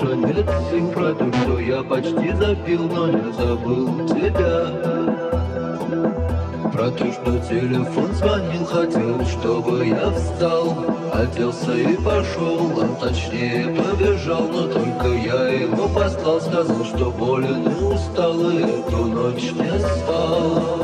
что больше нет Про то, что я почти запил, но не забыл тебя. Про то, что телефон звонил, хотел, чтобы я встал. Оделся и пошел, а точнее побежал. Но только я его послал, сказал, что болен и устал И эту ночь не спал.